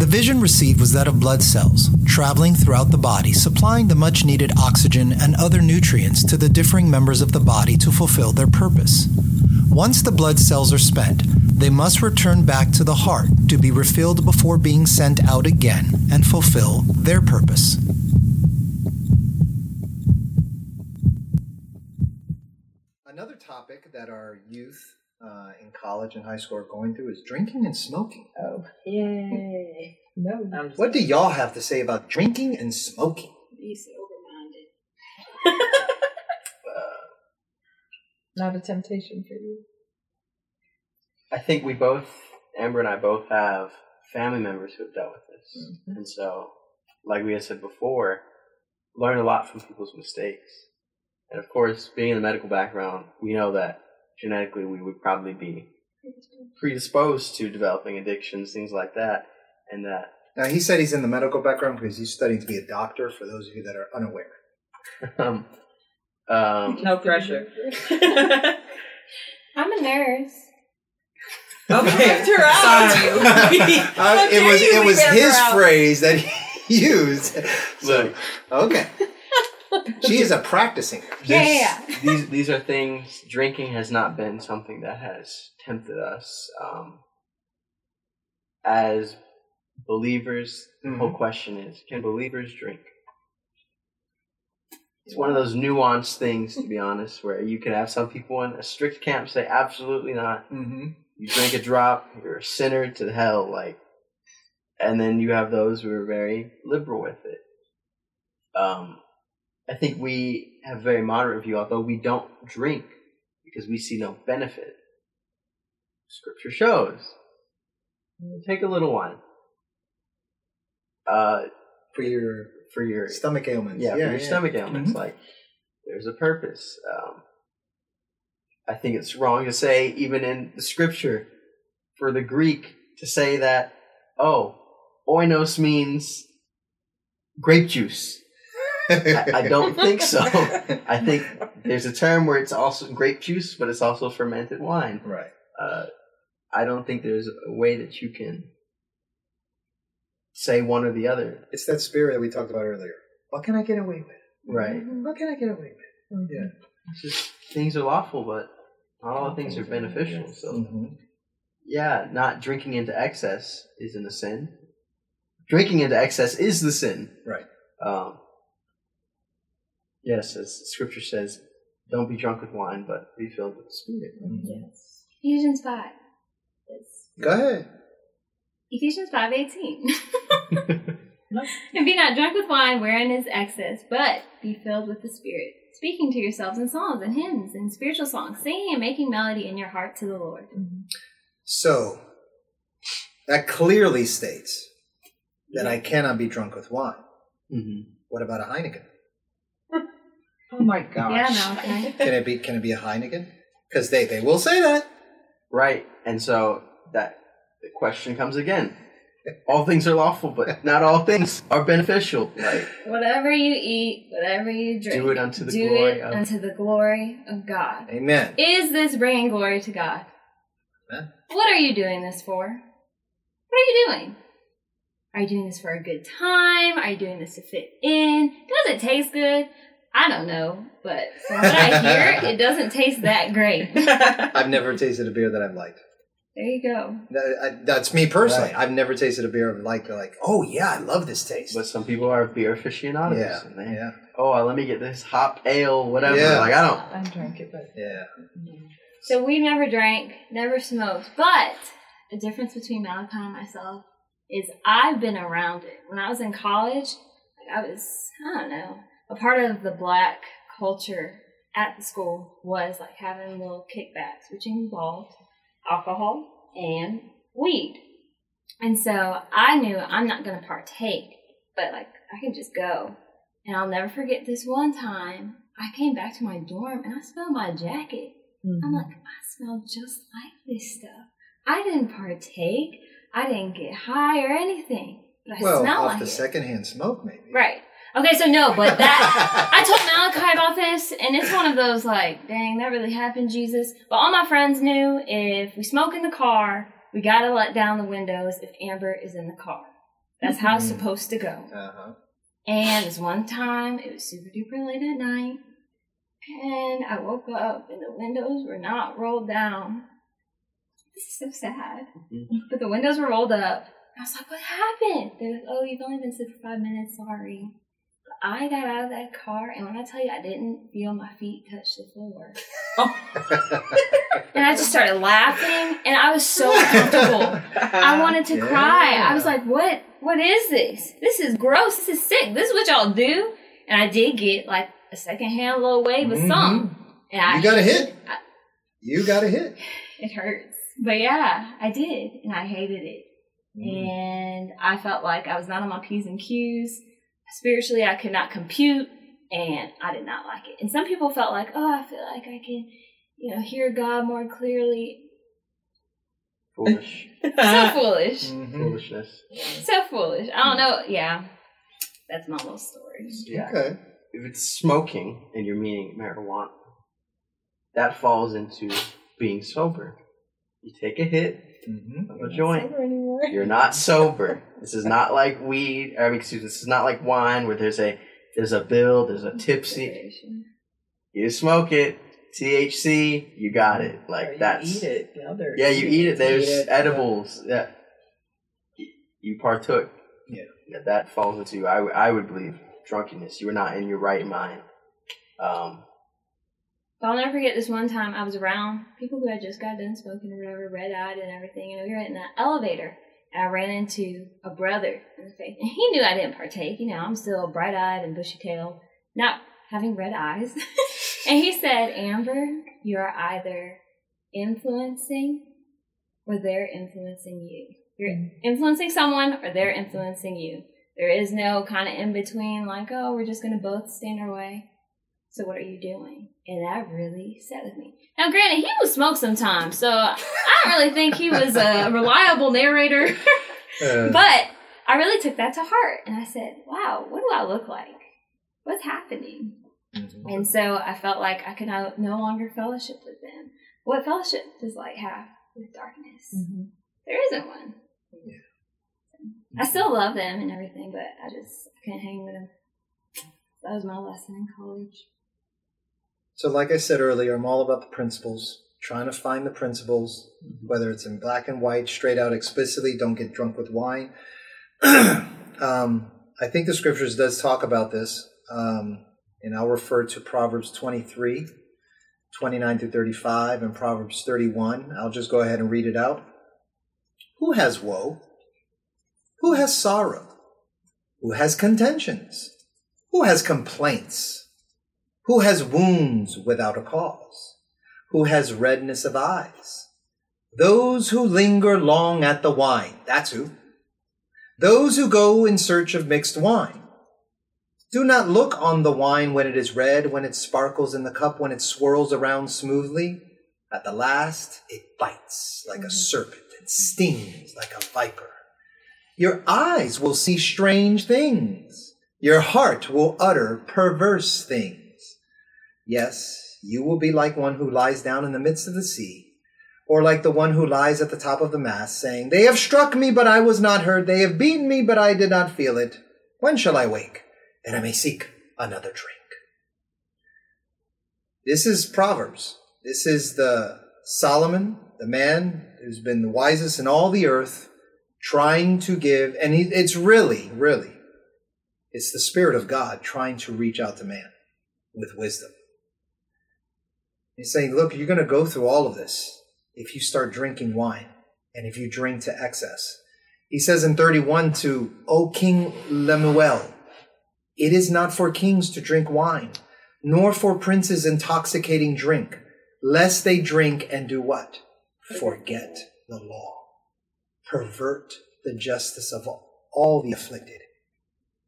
The vision received was that of blood cells, traveling throughout the body, supplying the much needed oxygen and other nutrients to the differing members of the body to fulfill their purpose. Once the blood cells are spent, they must return back to the heart to be refilled before being sent out again and fulfill their purpose. Another topic that our youth uh, in college and high school are going through is drinking and smoking. Oh, yay! No, I'm just What do y'all have to say about drinking and smoking? Be sober minded. not a temptation for you. I think we both, Amber and I both have family members who have dealt with this. Mhm. And so, like we had said before, learn a lot from people's mistakes. And of course, being in the medical background, we know that genetically we would probably be predisposed to developing addictions, things like that. And that, Now, he said he's in the medical background because he's studying to be a doctor, for those of you that are unaware. um, um, No pressure. I'm a nurse. Okay, You're out. sorry. Uh, it was it was his phrase that he used. look, Okay. She is a practicing. Yeah, yeah, yeah. these these are things. Drinking has not been something that has tempted us. Um, as believers, the whole question is: Can believers drink? It's one of those nuanced things, to be honest, where you can have some people in a strict camp say absolutely not. Mm-hmm. You drink a drop, you're a sinner to hell, like. And then you have those who are very liberal with it. Um, I think we have a very moderate view, although we don't drink because we see no benefit. Scripture shows. Take a little wine. Uh, For your for your stomach ailments. yeah, for your stomach ailments. Mhm. Like, there's a purpose. Um, I think it's wrong to say, even in the scripture, for the Greek to say that, oh, oinos means grape juice. I, I don't think so. I think there's a term where it's also grape juice, but it's also fermented wine. Right. Uh, I don't think there's a way that you can say one or the other. It's that spirit that we talked about earlier. What can I get away with? Right. What can I get away with? Yeah. It's just things are lawful, but not all things are beneficial. So Mm-hmm. yeah, not drinking into excess isn't a sin. Drinking into excess is the sin. Right. Um, yes, as Scripture says, don't be drunk with wine, but be filled with the Spirit. Yes. Ephesians 5. Yes. Go ahead. Ephesians 5.18. and be not drunk with wine wherein is excess, but be filled with the Spirit, speaking to yourselves in psalms and hymns and spiritual songs, singing and making melody in your heart to the Lord. So that clearly states that I cannot be drunk with wine. Mm-hmm. What about a Heineken? Oh my gosh. Yeah, no, okay. Can it be? Can it be a Heineken? Because they they will say that. Right, and so that the question comes again. All things are lawful, but not all things are beneficial. Like Whatever you eat, whatever you drink, do it unto the do glory it of unto the glory of God. Amen. Is this bringing glory to God? Amen. What are you doing this for? What are you doing? Are you doing this for a good time? Are you doing this to fit in? Does it taste good? I don't know, but from what I hear, it doesn't taste that great. I've never tasted a beer that I've liked. You go. That- I- that's me personally. Right. I've never tasted a beer I've. Like, oh yeah, I love this taste. But some people are beer aficionados. yeah, and they, yeah, Oh, uh, let me get this hop ale, whatever. Yeah. Like I don't. I drank it, but yeah. So we never drank, never smoked, but the difference between Malachi and myself is I've been around it. When I was in college, like I was, I don't know, a part of the black culture at the school was like having little kickbacks, which involved alcohol and weed. And so I knew I'm not going to partake, but like I can just go. And I'll never forget this one time I came back to my dorm and I smelled my jacket. I'm mm-hmm. like, I smell just like this stuff. I didn't partake. I didn't get high or anything. But I Well, smell off like the it. secondhand smoke, maybe. Right. Okay, so no, but that I told Malachi about this, and it's one of those like, dang, that really happened, Jesus. But all my friends knew if we smoke in the car, we gotta let down the windows if Amber is in the car. That's how it's Mhm. supposed to go. Uh-huh. And this one time, it was super duper late at night, and I woke up and the windows were not rolled down. This is so sad. Mhm. But the windows were rolled up. I was like, what happened? They're like, oh, you've only been asleep for five minutes, sorry. I got out of that car, and when I tell you I didn't feel my feet touch the floor. And I just started laughing, and I was so uncomfortable. I wanted to cry. I was like, "What? What is this? This is gross. This is sick. This is what y'all do." And I did get like a secondhand little wave of Mhm. some. And I You got a hit. I- You got a hit. it hurts, but yeah, I did, and I hated it. And I felt like I was not on my p's and q's. Spiritually, I could not compute, and I did not like it. And some people felt like, "Oh, I feel like I can." You know, hear God more clearly. Foolish. So foolish. Mhm. Foolishness. So foolish. I don't know. Yeah. That's my little story. Yeah. Okay. If it's smoking and you're meaning marijuana, that falls into being sober. You take a hit Mm-hmm. of a joint. Sober anymore. You're not sober. This is not like weed. I mean, excuse me. This is not like wine where there's a there's a bill, there's a tipsy. You smoke it, THC, you got it. Like you that's eat it. The yeah, you eat it. There's Eat it. edibles that y- you partook. Yeah. That that falls into I would- I would believe drunkenness. You were not in your right mind. Um, But I'll never forget this one time I was around people who had just got done smoking or whatever, red eyed and everything, and we were in the elevator. And I ran into a brother in the face, and he knew I didn't partake. You know, I'm still bright eyed and bushy tailed, not having red eyes. and he said, Amber, you are either influencing or they're influencing you. You're mm-hmm. influencing someone or they're influencing you. There is no kind of in between, like, oh, we're just going to both stand our way. So what are you doing? And that really sat with me. Now, granted, he would smoke sometimes, so I don't really think he was a reliable narrator. Uh, but I really took that to heart, and I said, "Wow, what do I look like? What's happening?" mhm. And so I felt like I could no, no longer fellowship with them. What fellowship does light have with darkness? Mhm. There isn't one. I still love them and everything, but I just I couldn't hang with them. That was my lesson in college. So, like I said earlier, I'm all about the principles, trying to find the principles, whether it's in black and white, straight out explicitly, don't get drunk with wine. um, I think the scriptures does talk about this, um, and I'll refer to Proverbs 23, 29 through 35, and Proverbs 31. I'll just go ahead and read it out. Who has woe? Who has sorrow? Who has contentions? Who has complaints? Who has wounds without a cause? Who has redness of eyes? Those who linger long at the wine. That's who. Those who go in search of mixed wine. Do not look on the wine when it is red, when it sparkles in the cup, when it swirls around smoothly. At the last, it bites like a mm-hmm. serpent and stings like a viper. Your eyes will see strange things. Your heart will utter perverse things. Yes, you will be like one who lies down in the midst of the sea, or like the one who lies at the top of the mast, saying, They have struck me, but I was not hurt. They have beaten me, but I did not feel it. When shall I wake, that I may seek another drink? This is Proverbs. This is the Solomon, the man who's been the wisest in all the earth, trying to give, and it's really, really, it's the Spirit of God trying to reach out to man with wisdom. He's saying, look, you're going to go through all of this if you start drinking wine and if you drink to excess. He says in 31 to, O King Lemuel, it is not for kings to drink wine, nor for princes intoxicating drink, lest they drink and do what? Forget the law, pervert the justice of all the afflicted,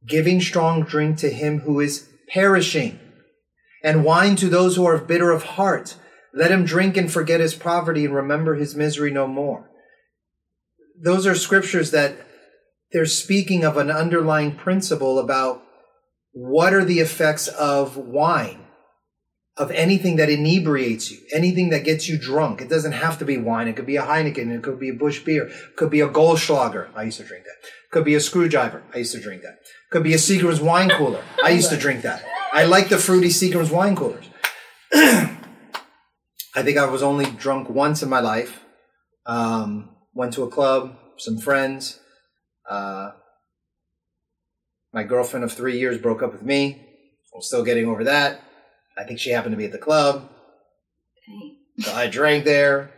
giving strong drink to him who is perishing and wine to those who are bitter of heart. Let him drink and forget his poverty and remember his misery no more. Those are scriptures that they're speaking of an underlying principle about what are the effects of wine. of anything that inebriates you, anything that gets you drunk. It doesn't have to be wine. It could be a Heineken. It could be a Busch beer. It could be a Goldschlager. I used to drink that. It Could be a screwdriver. I used to drink that. It Could be a Seagram's wine cooler. I used to drink that. I like the fruity Seagram's wine coolers. I think I was only drunk once in my life. Um, went to a club, some friends. Uh, my girlfriend of three years broke up with me. I'm still getting over that. I think she happened to be at the club. So I drank there.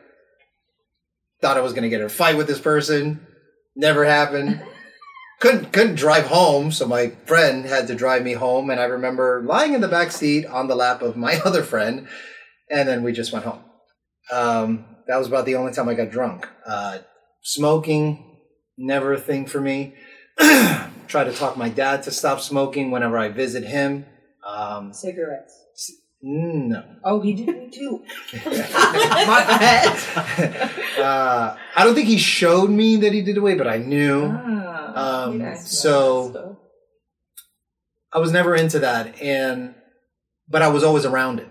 Thought I was going to get in a fight with this person. Never happened. Couldn't couldn't drive home, so my friend had to drive me home. And I remember lying in the back seat on the lap of my other friend, and then we just went home. Um, that was about the only time I got drunk. Uh, smoking, never a thing for me. Try to talk my dad to stop smoking whenever I visit him. Um, Cigarettes. no. Oh, he did me too. My bad. uh, I don't think he showed me that he did away, but I knew. Ah, Um, so- I was never into that, and but I was always around it.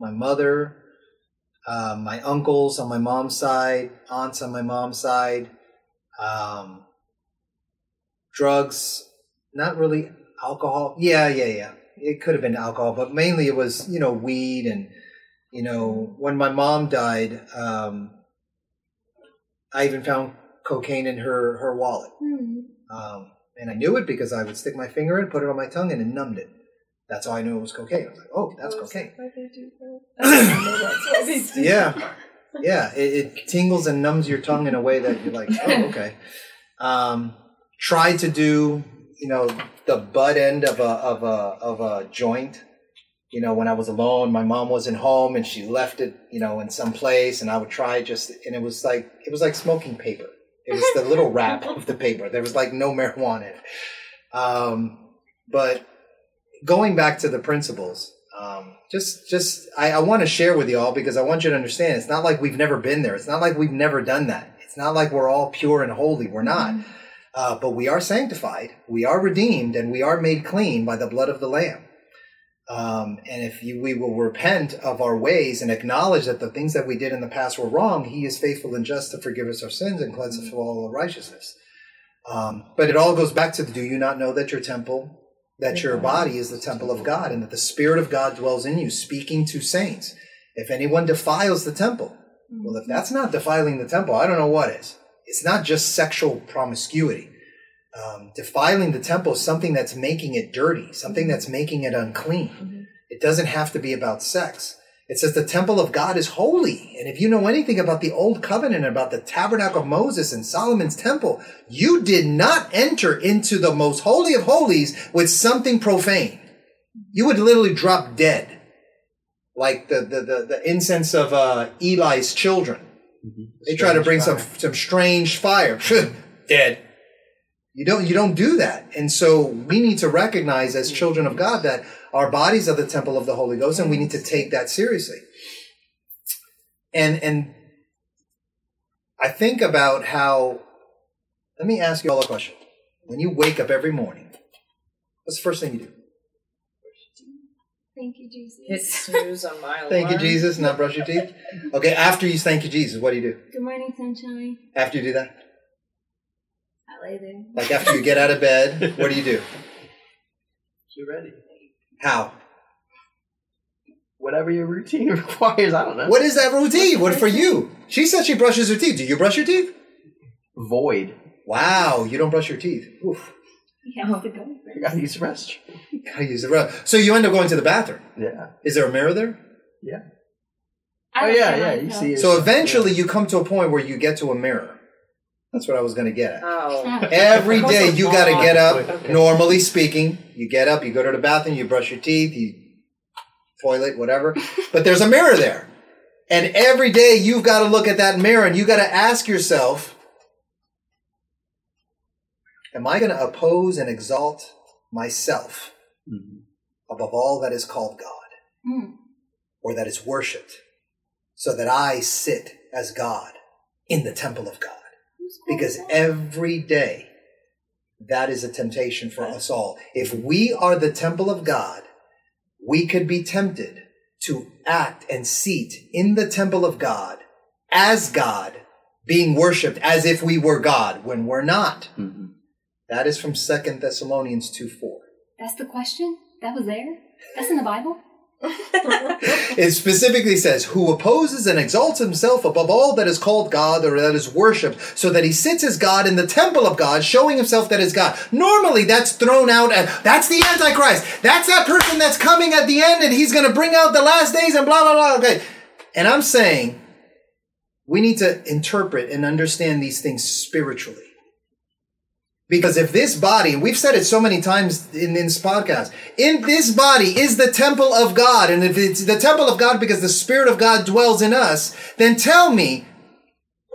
My mother, uh, my uncles on my mom's side, aunts on my mom's side, um, drugs, not really alcohol. Yeah, yeah, yeah. It could have been alcohol, but mainly it was you know weed and you know when my mom died, um, I even found cocaine in her her wallet. Hmm. Um, and I knew it because I would stick my finger in, put it on my tongue, and it numbed it. That's how I knew it was cocaine. I was like, oh, that's cocaine. Why they do that? I didn't know that's what they do. Yeah. Yeah. It, it tingles and numbs your tongue in a way that you're like, oh, okay. Um, tried to do, you know, the butt end of a, of a, of a joint. You know, when I was alone, my mom wasn't home and she left it, you know, in some place and I would try just, and it was like, it was like smoking paper. It was the little wrap of the paper. There was like no marijuana. Um, but going back to the principles, um, just just I, I want to share with you all because I want you to understand it's not like we've never been there. It's not like we've never done that. It's not like we're all pure and holy. We're not. Uh, but we are sanctified, we are redeemed, and we are made clean by the blood of the Lamb. Um, and if you, we will repent of our ways and acknowledge that the things that we did in the past were wrong, He is faithful and just to forgive us our sins and cleanse us from all unrighteousness. Um, but it all goes back to the, do you not know that your temple, that your body is the temple of God, and that the Spirit of God dwells in you, speaking to saints? If anyone defiles the temple, well, if that's not defiling the temple, I don't know what is. It's not just sexual promiscuity. Um, defiling the temple is something that's making it dirty, something that's making it unclean. It doesn't have to be about sex. It says the temple of God is holy. And if you know anything about the old covenant, about the tabernacle of Moses and Solomon's temple, you did not enter into the most holy of holies with something profane. You would literally drop dead. Like the, the, the, the incense of uh, Eli's children. They try to bring some some strange fire. Dead. You don't you don't do that. And so we need to recognize as children of God that our bodies are the temple of the Holy Ghost and we need to take that seriously. And and I think about how let me ask you all a question. When you wake up every morning, what's the first thing you do? Thank you, Jesus. Hit snooze on my alarm. Thank you, Jesus, not brush your teeth. Okay, after you thank you, Jesus, what do you do? Good morning, sunshine. After you do that? I. Like after you get out of bed, what do you do? You're ready. How? Whatever your routine requires, I don't know. What is that routine? What for you? She said she brushes her teeth. Do you brush your teeth? Void. Wow, you don't brush your teeth. Oof. He has to go. I gotta use the restroom. Gotta use the rub. So you end up going to the bathroom. Yeah. Is there a mirror there? Yeah. I Oh yeah, yeah. You see it. So eventually you come to a point where you get to a mirror. That's what I was gonna get at. Oh. Every day you gotta get up, Okay. normally speaking. You get up, you go to the bathroom, you brush your teeth, you toilet, whatever. But there's a mirror there. And every day you've got to look at that mirror and you got to ask yourself, am I going to oppose and exalt myself Mhm. above all that is called God Mm. or that is worshiped so that I sit as God in the temple of God? Because every day that is a temptation for us all. If we are the temple of God, we could be tempted to act and seat in the temple of God as God, being worshiped as if we were God when we're not. Mm-hmm. That is from Second Thessalonians 2 4. That's the question? That was there? That's in the Bible? It specifically says, Who opposes and exalts himself above all that is called God or that is worshipped, so that he sits as God in the temple of God, showing himself that is God. Normally, that's thrown out as that's the Antichrist. That's that person that's coming at the end and he's going to bring out the last days and blah, blah, blah. Okay. And I'm saying we need to interpret and understand these things spiritually. Because if this body, we've said it so many times in, in this podcast, in this body is the temple of God, and if it's the temple of God because the Spirit of God dwells in us, then tell me,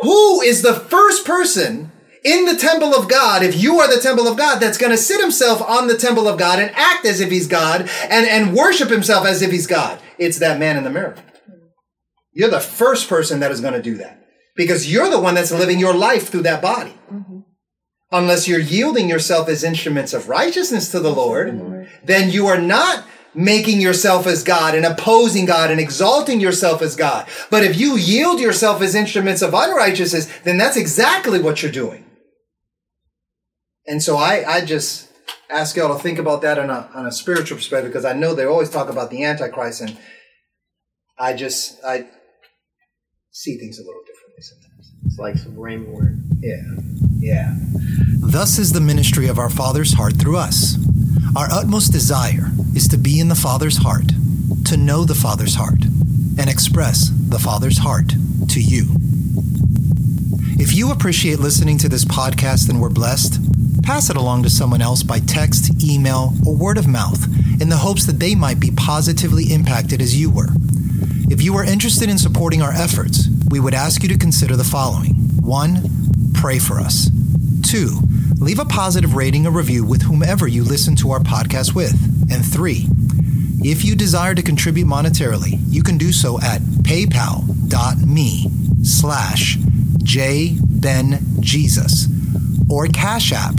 who is the first person in the temple of God, if you are the temple of God, that's going to sit himself on the temple of God and act as if he's God and, and worship himself as if he's God? It's that man in the mirror. You're the first person that is going to do that because you're the one that's living your life through that body unless you're yielding yourself as instruments of righteousness to the Lord, then you are not making yourself as God and opposing God and exalting yourself as God. But if you yield yourself as instruments of unrighteousness, then that's exactly what you're doing. And so I, I just ask y'all to think about that on a, on a spiritual perspective because I know they always talk about the Antichrist and I just, I see things a little differently sometimes. It's like some word. Yeah. Yeah. Thus is the ministry of our Father's heart through us. Our utmost desire is to be in the Father's heart, to know the Father's heart, and express the Father's heart to you. If you appreciate listening to this podcast and were blessed, pass it along to someone else by text, email, or word of mouth in the hopes that they might be positively impacted as you were. If you are interested in supporting our efforts, we would ask you to consider the following 1. Pray for us. 2. Leave a positive rating or review with whomever you listen to our podcast with. And 3. If you desire to contribute monetarily, you can do so at paypal.me slash jbenjesus or Cash App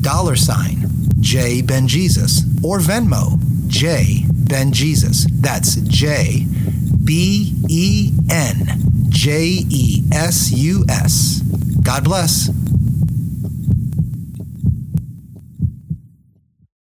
dollar sign J Ben Jesus or Venmo J Ben Jesus. That's J B E N J E S U S. God bless.